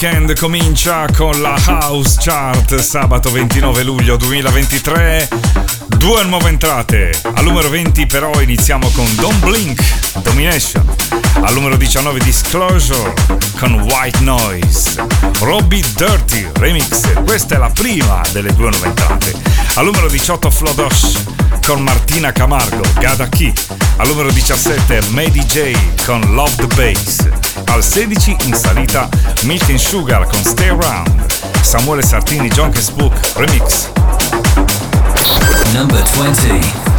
weekend comincia con la House Chart sabato 29 luglio 2023. Due nuove entrate. Al numero 20 però iniziamo con Don't Blink, Domination. Al numero 19 Disclosure con White Noise. Robbie Dirty Remix. Questa è la prima delle due nuove entrate. Al numero 18 Flodosh con Martina Camargo, Gada Key. Al numero 17 Mady J con Love the Bass. Al 16 in salita Milk and Sugar con Stay Around. Samuele Sartini, John Spook Remix. Number 20.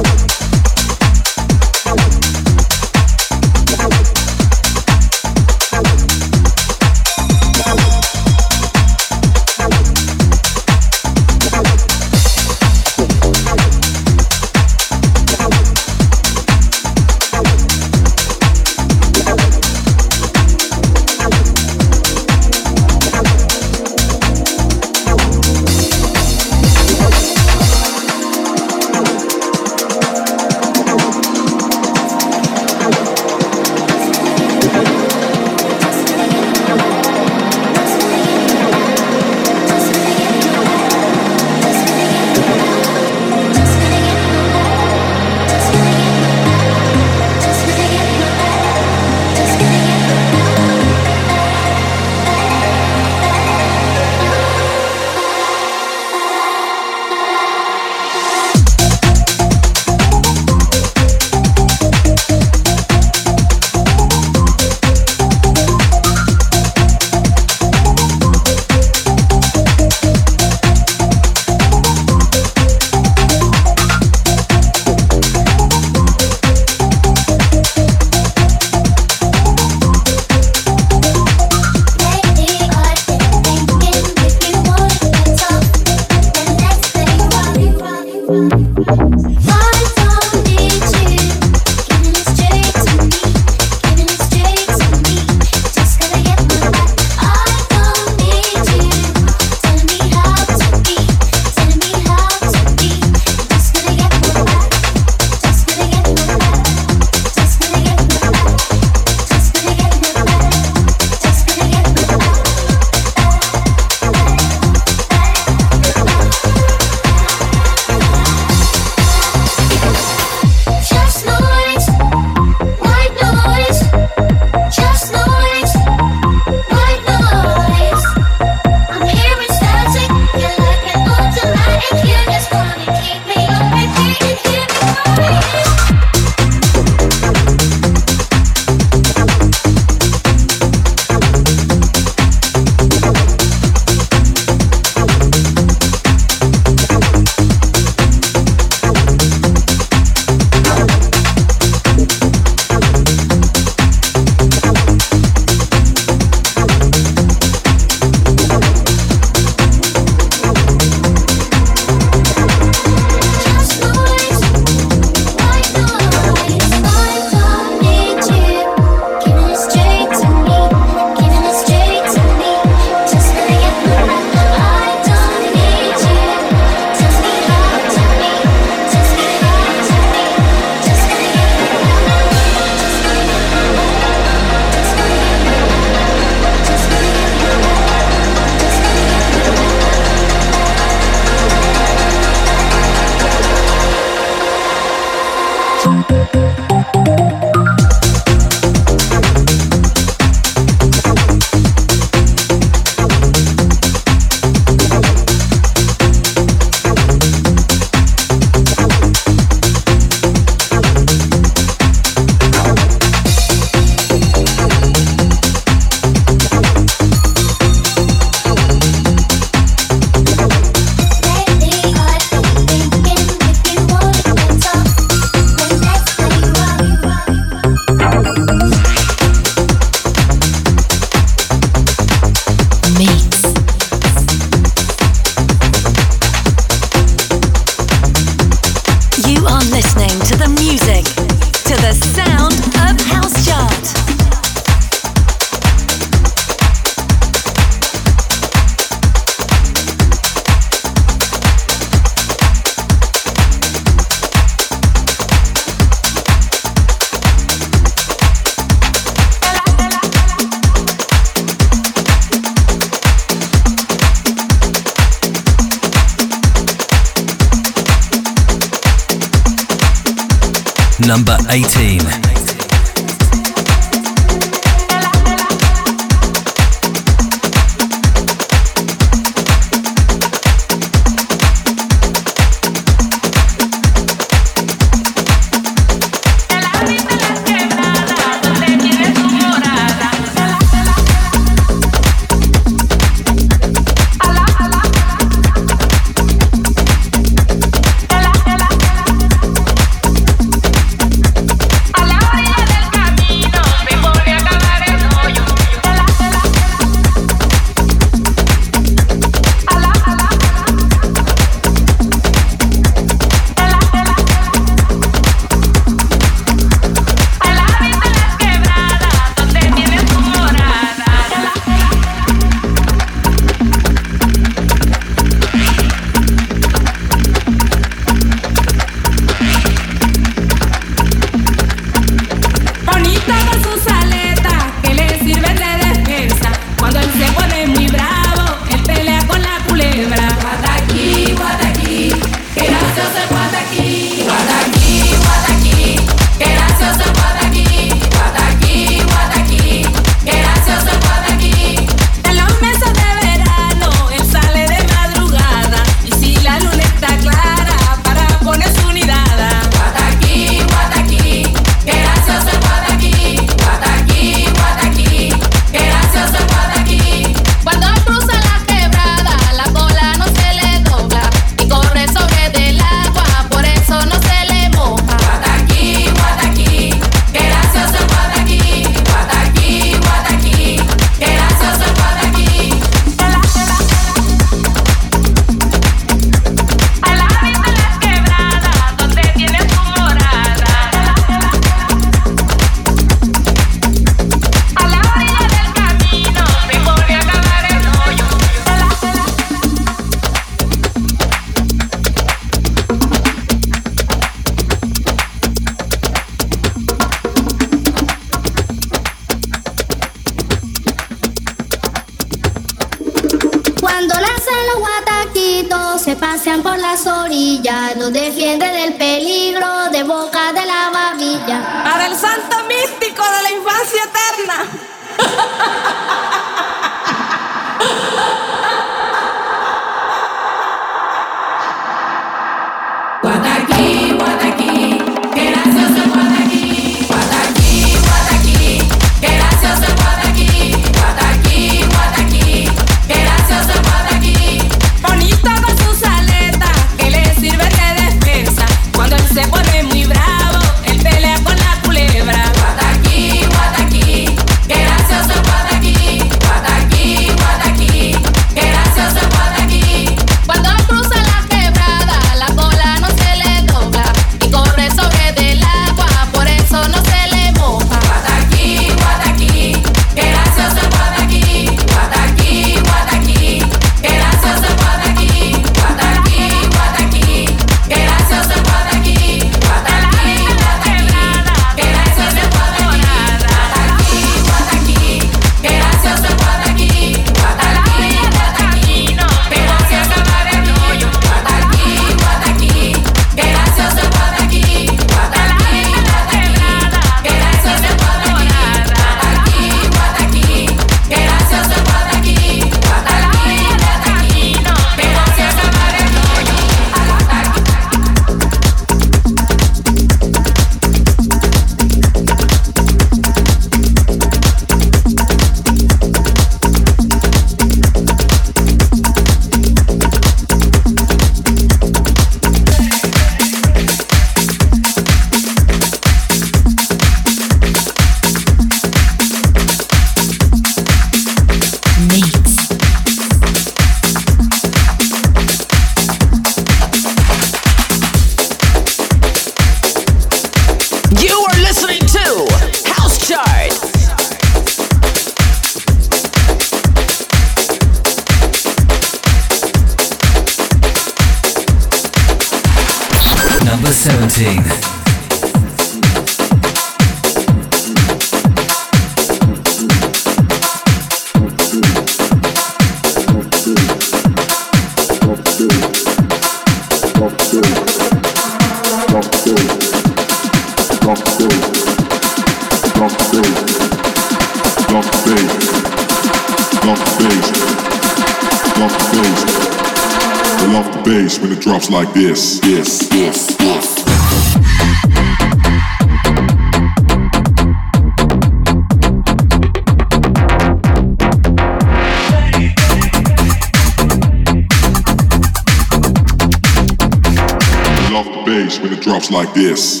This.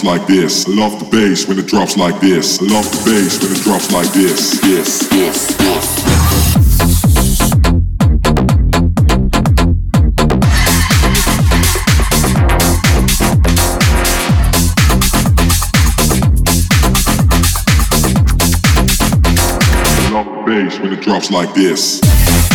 Drops like this. I love the bass when it drops like this. I love the bass when it drops like this. Yes, yes, yes. bass when it drops like this.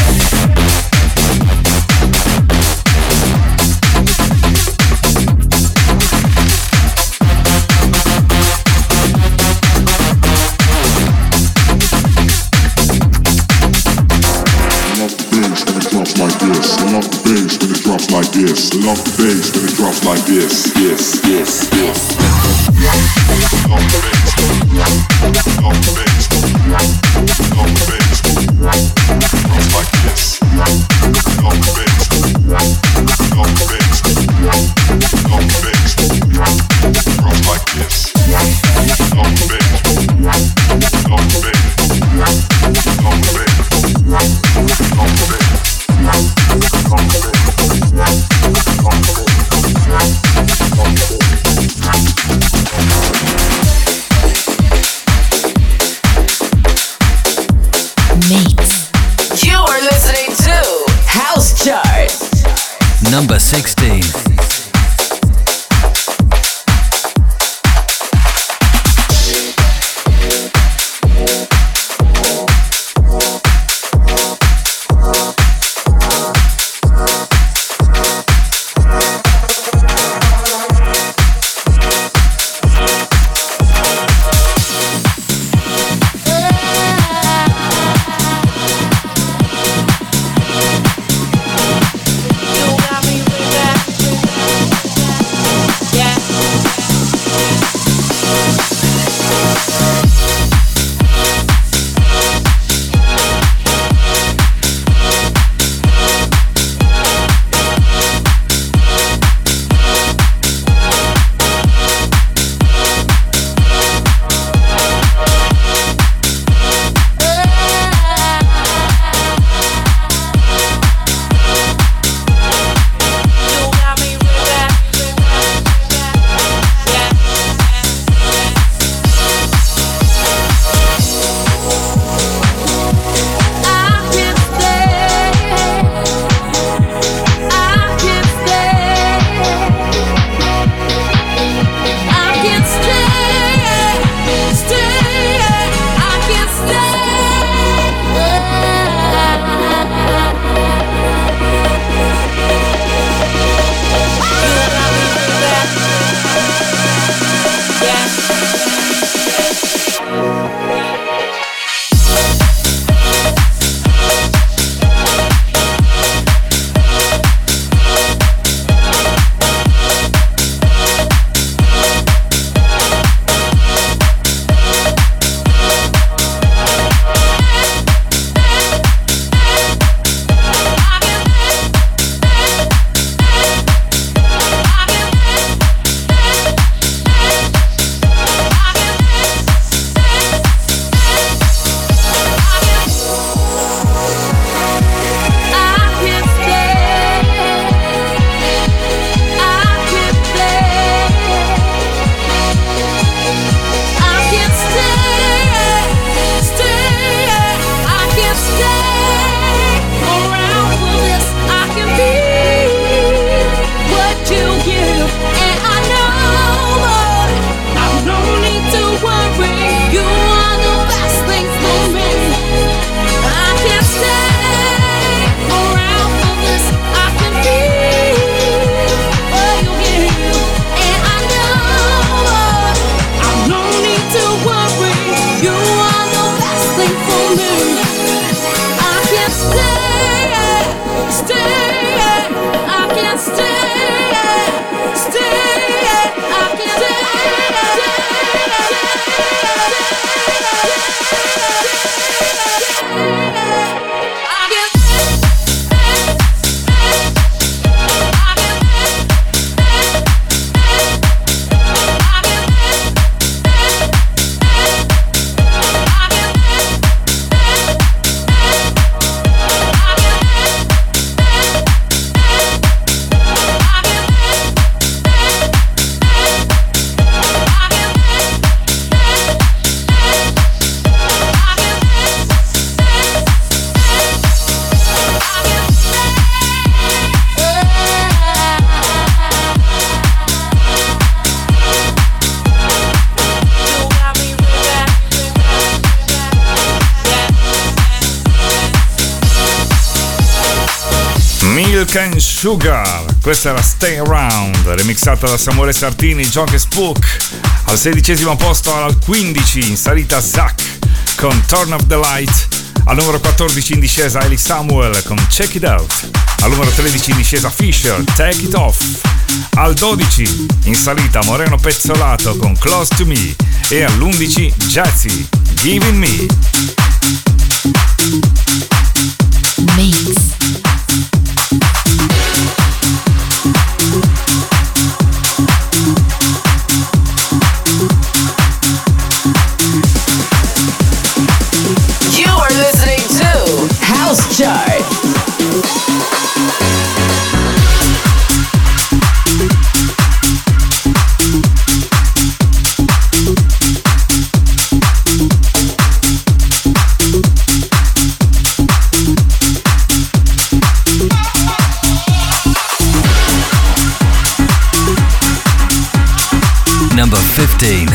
This. I love the bass when it drops like this. Yes, yes, yes. Like this. Silk and Sugar. Questa era Stay Around, remixata da Samuele Sartini, e Spook. Al sedicesimo posto al 15 in salita Zack con Turn of the Light. Al numero 14 in discesa Ellie Samuel con Check It Out. Al numero 13 in discesa Fisher, Take It Off. Al 12 in salita Moreno Pezzolato con Close to Me. E all'11 Jazzy, Giving Me. 15.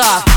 глазах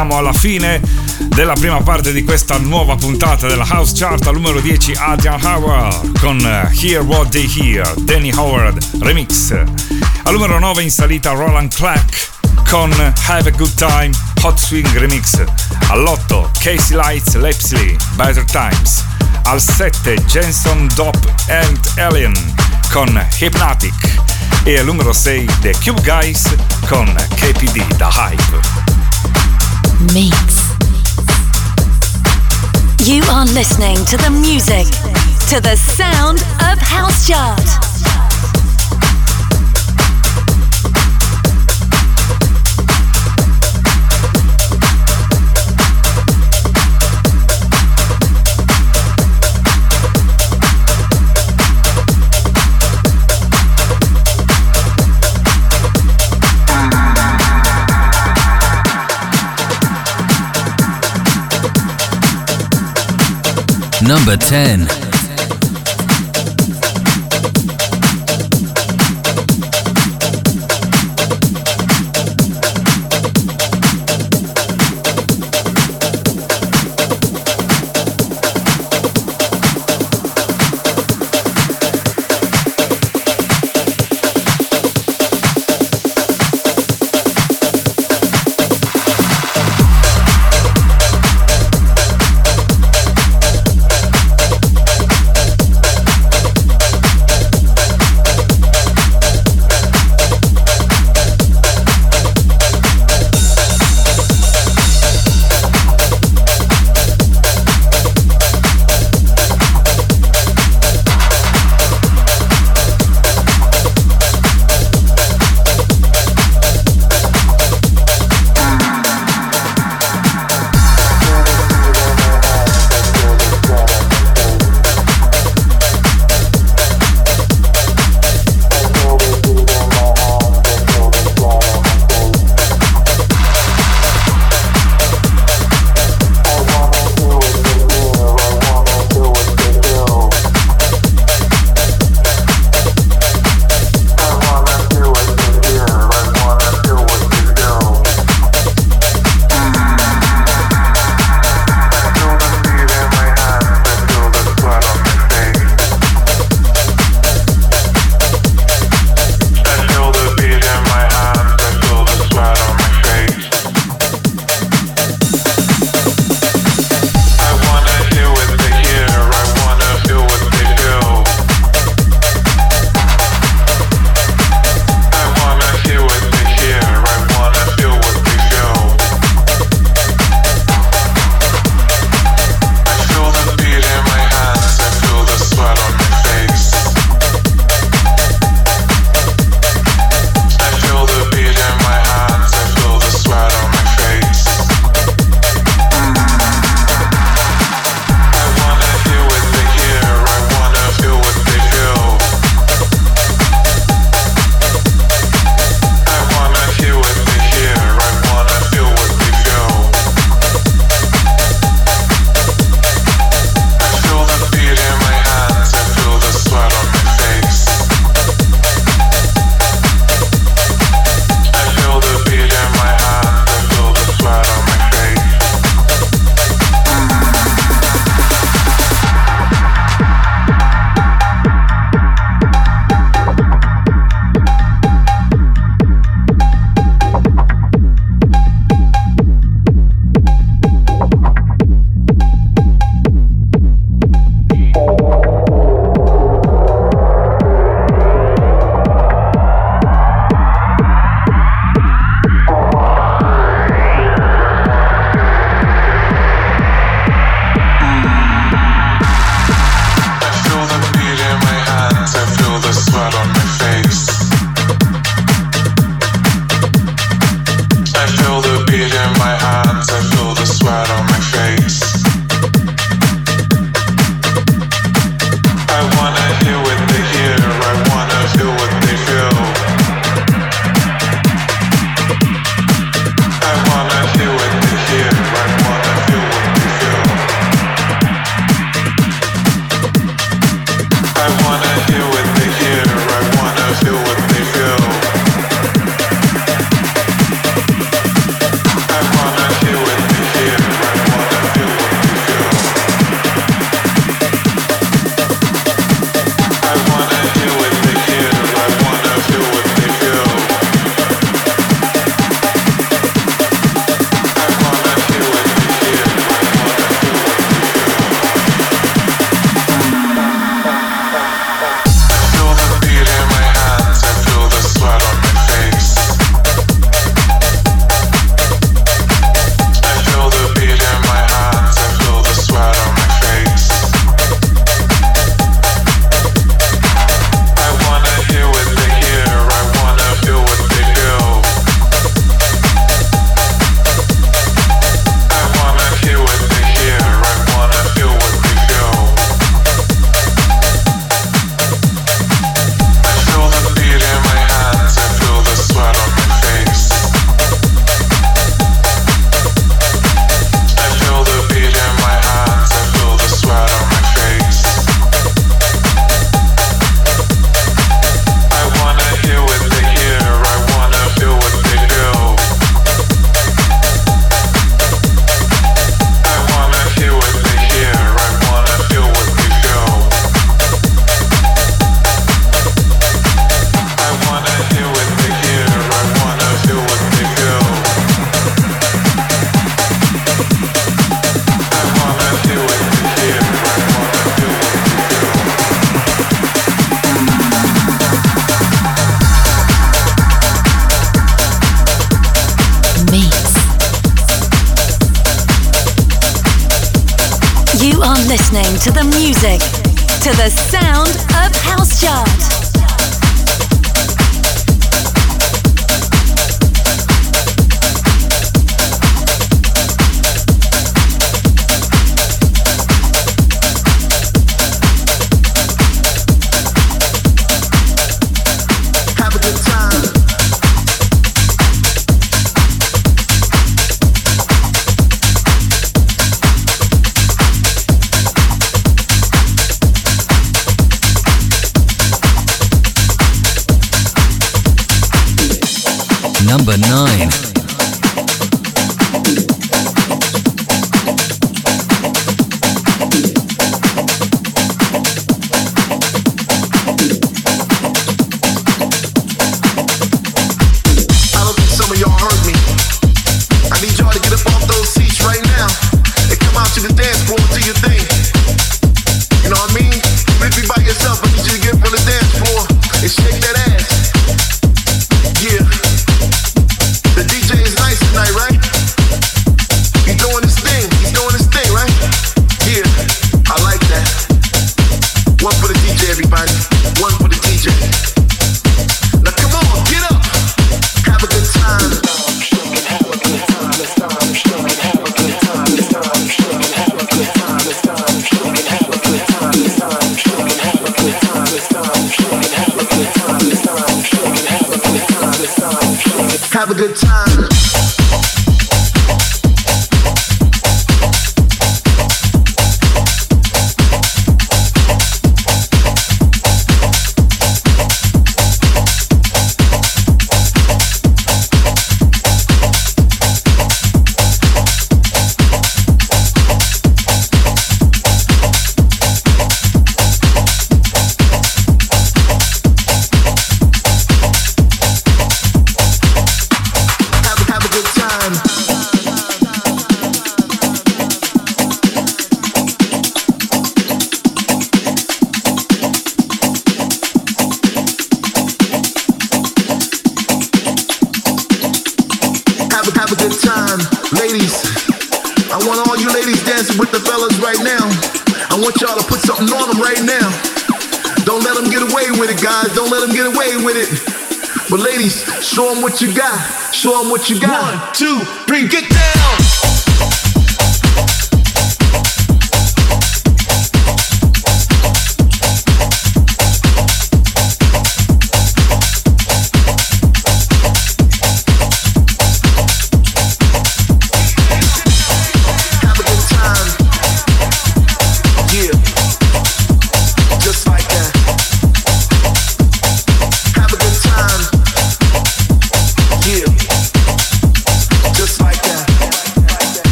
siamo alla fine della prima parte di questa nuova puntata della House Chart al numero 10 Adrian Howard con eh, Hear What They Hear, Danny Howard Remix. Al numero 9 in salita Roland Clark con Have a Good Time Hot Swing Remix. All'8 Casey Lights Lepsley Better Times. Al 7 Jenson Dop and Alien con Hypnotic. E al numero 6 The Cube Guys con KPD da Hype. Mix. You are listening to the music, to the sound of House Chart. Number 10.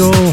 Show.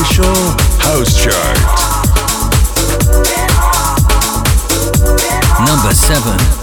official house chart. Number 7.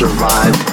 For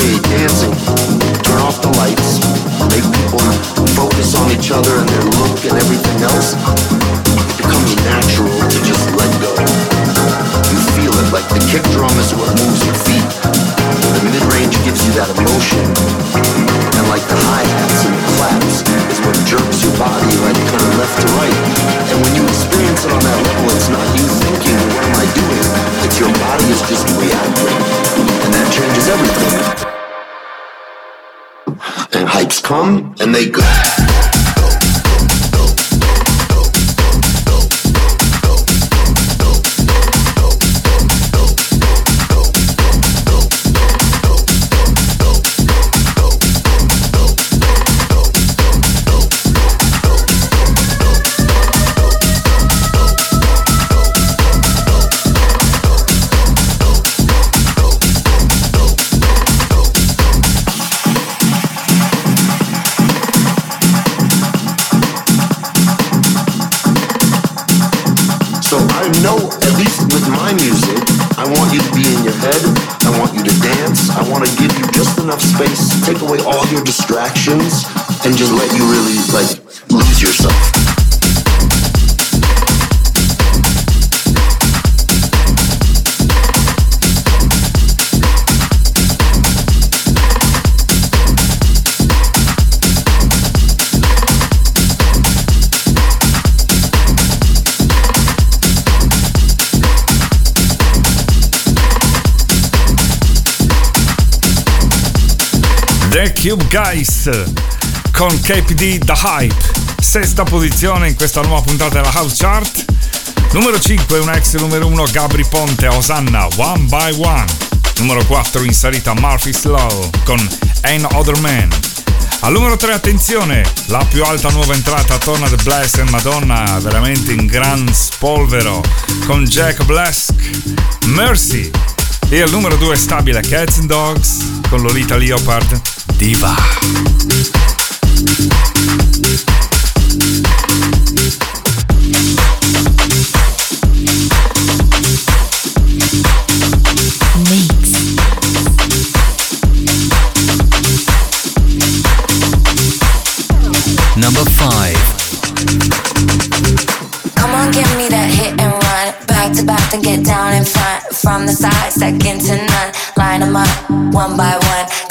create dancing, turn off the lights, make people focus on each other and their look and everything else. It becomes natural to just let go. You feel it like the kick drum is what moves your feet. The mid range gives you that emotion. And like the hi hats and the claps is what jerks your body like kind of left to right. And when you experience it on that level, it's not you thinking, what am I doing? It's your body is just reacting. And that changes everything. And hypes come and they go. Distractions and just let Cube Guys con KPD The Hype, sesta posizione in questa nuova puntata della House Chart. Numero 5, un ex numero 1 Gabri Ponte Osanna One by One. Numero 4 in salita Murphy Slow con Ain't Other Man. Al numero 3 attenzione, la più alta nuova entrata torna The Blessed Madonna, veramente in gran spolvero con Jack Blask, Mercy. E al numero 2 stabile Cats and Dogs con Lolita Leopard, Diva. Number 5. Come on, give me that hit and run. Back to back, get down in front. From the side, second to none. Line them up, one by one.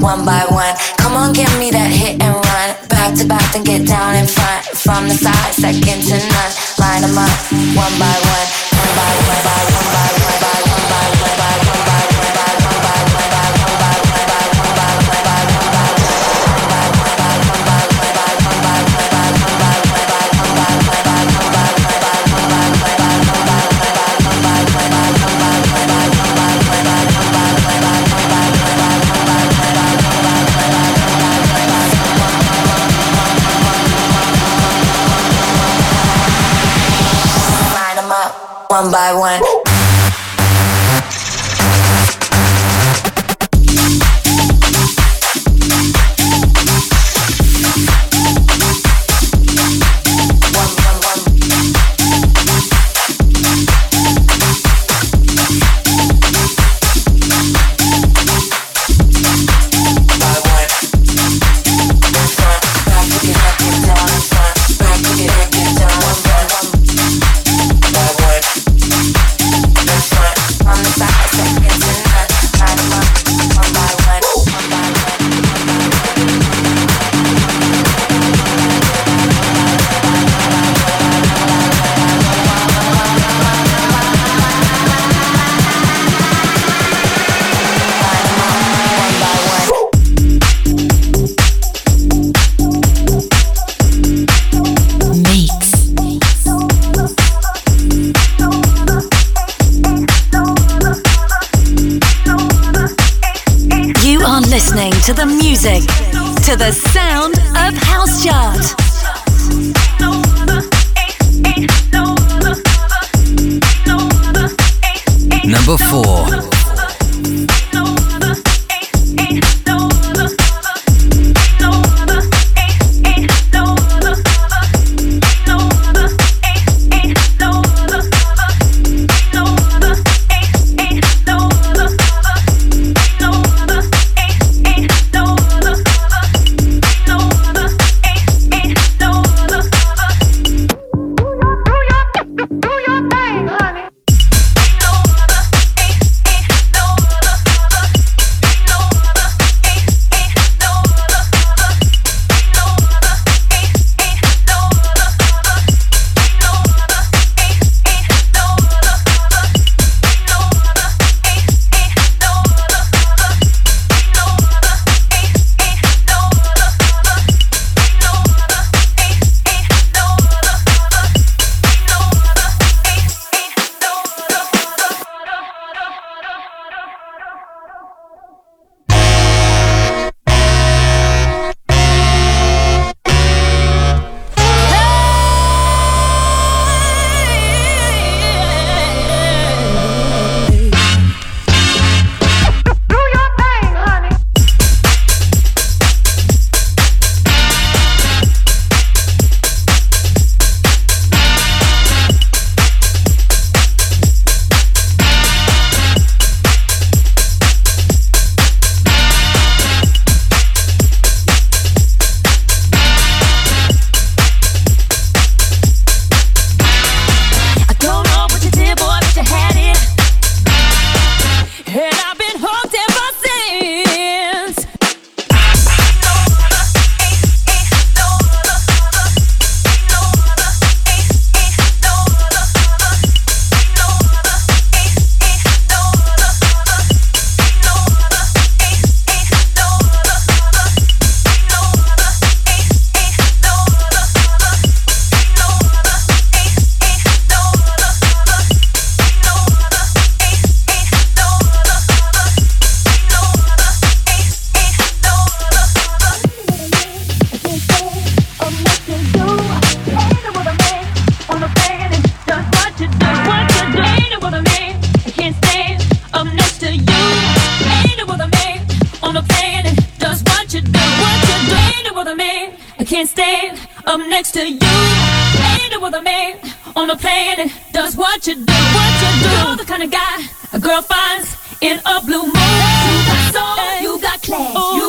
one by one. One by one. listening to the music, to the sound of House Chart. Number 4 up next to you. Ain't no other man on the planet does what you do. What you do. You're the kind of guy a girl finds in a blue moon. You got soul, you got class. Oh.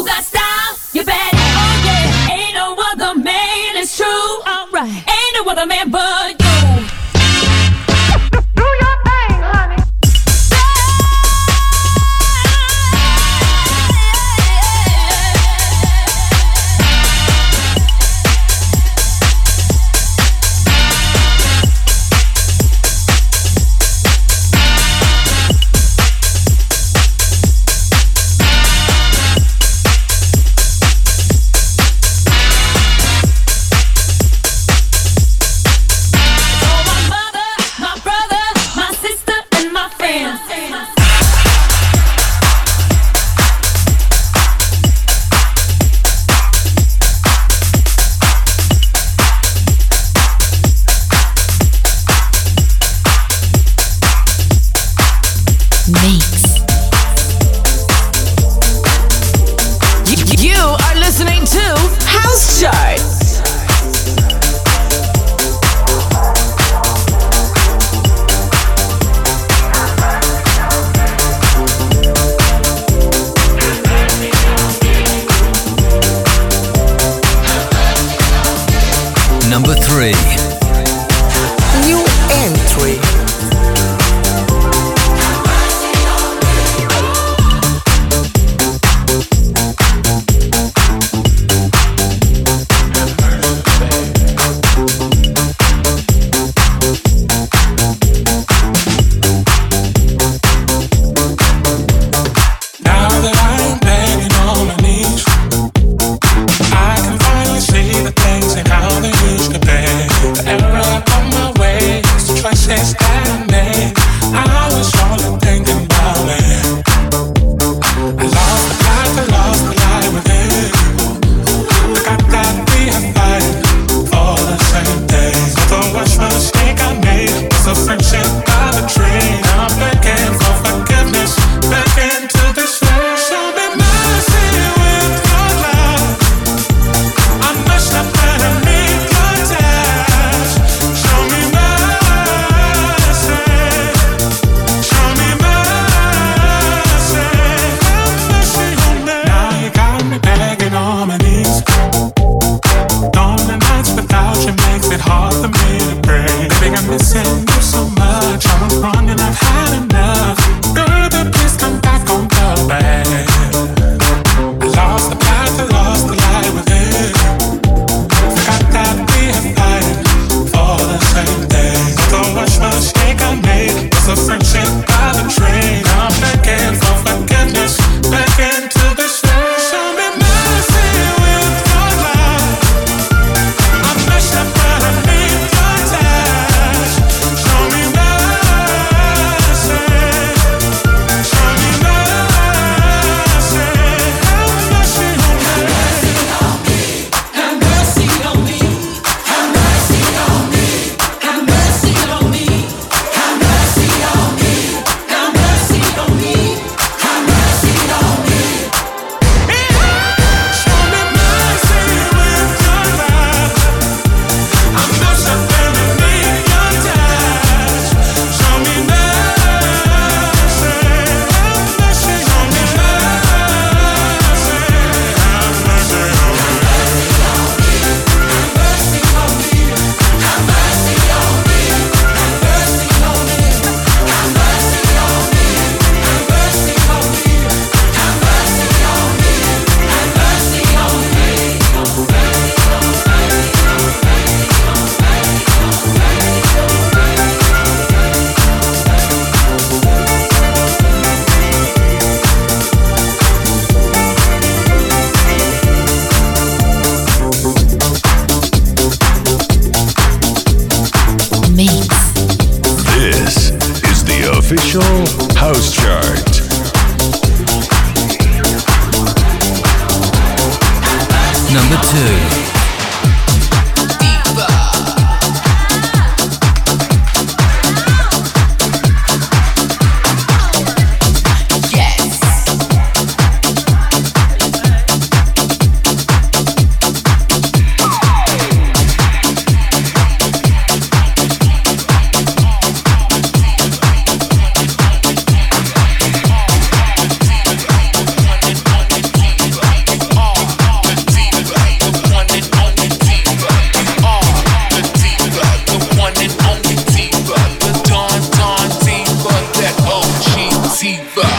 You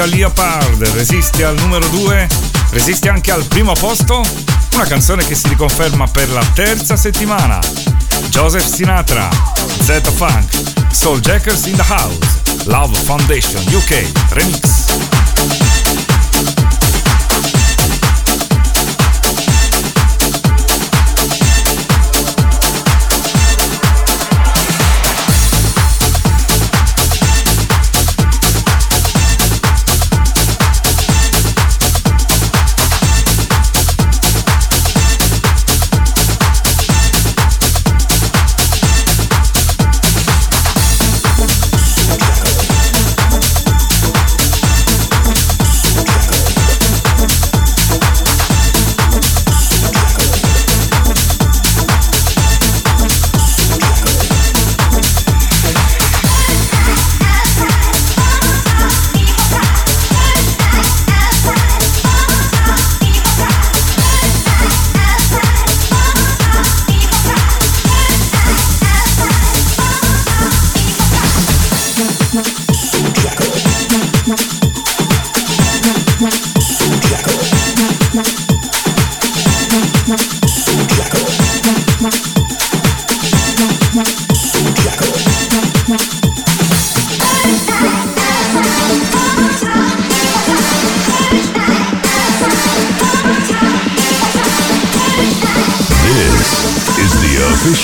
Lolita Leopard resiste al numero 2, resiste anche al primo posto. Una canzone che si riconferma per la terza settimana. Joseph Sinatra, Z Funk, Soul Jackers in the House, Love Foundation UK Remix.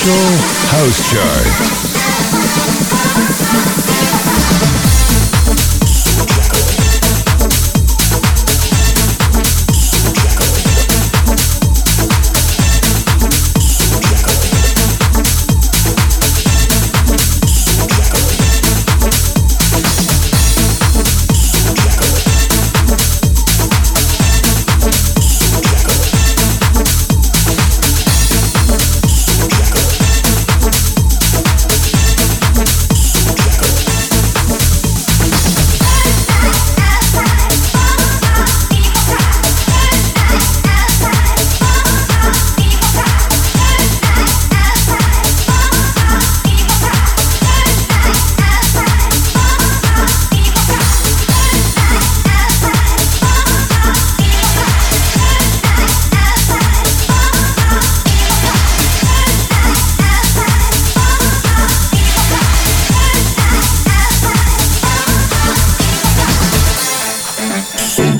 House chart.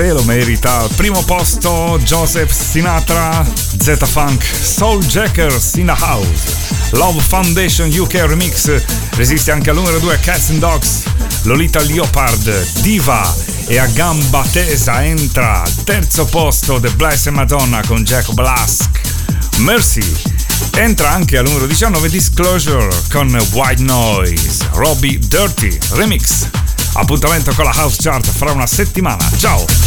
se lo merita. Al primo posto Joseph Sinatra, Z Funk, Soul Jackers in the House. Love Foundation UK Remix resiste anche al numero 2 Cats and Dogs. Lolita Leopard, Diva e a gamba tesa entra al terzo posto The Blessed Madonna con Jack Blask. Mercy entra anche al numero 19 Disclosure con White Noise. Robbie Dirty Remix. Appuntamento con la House Chart fra una settimana. Ciao!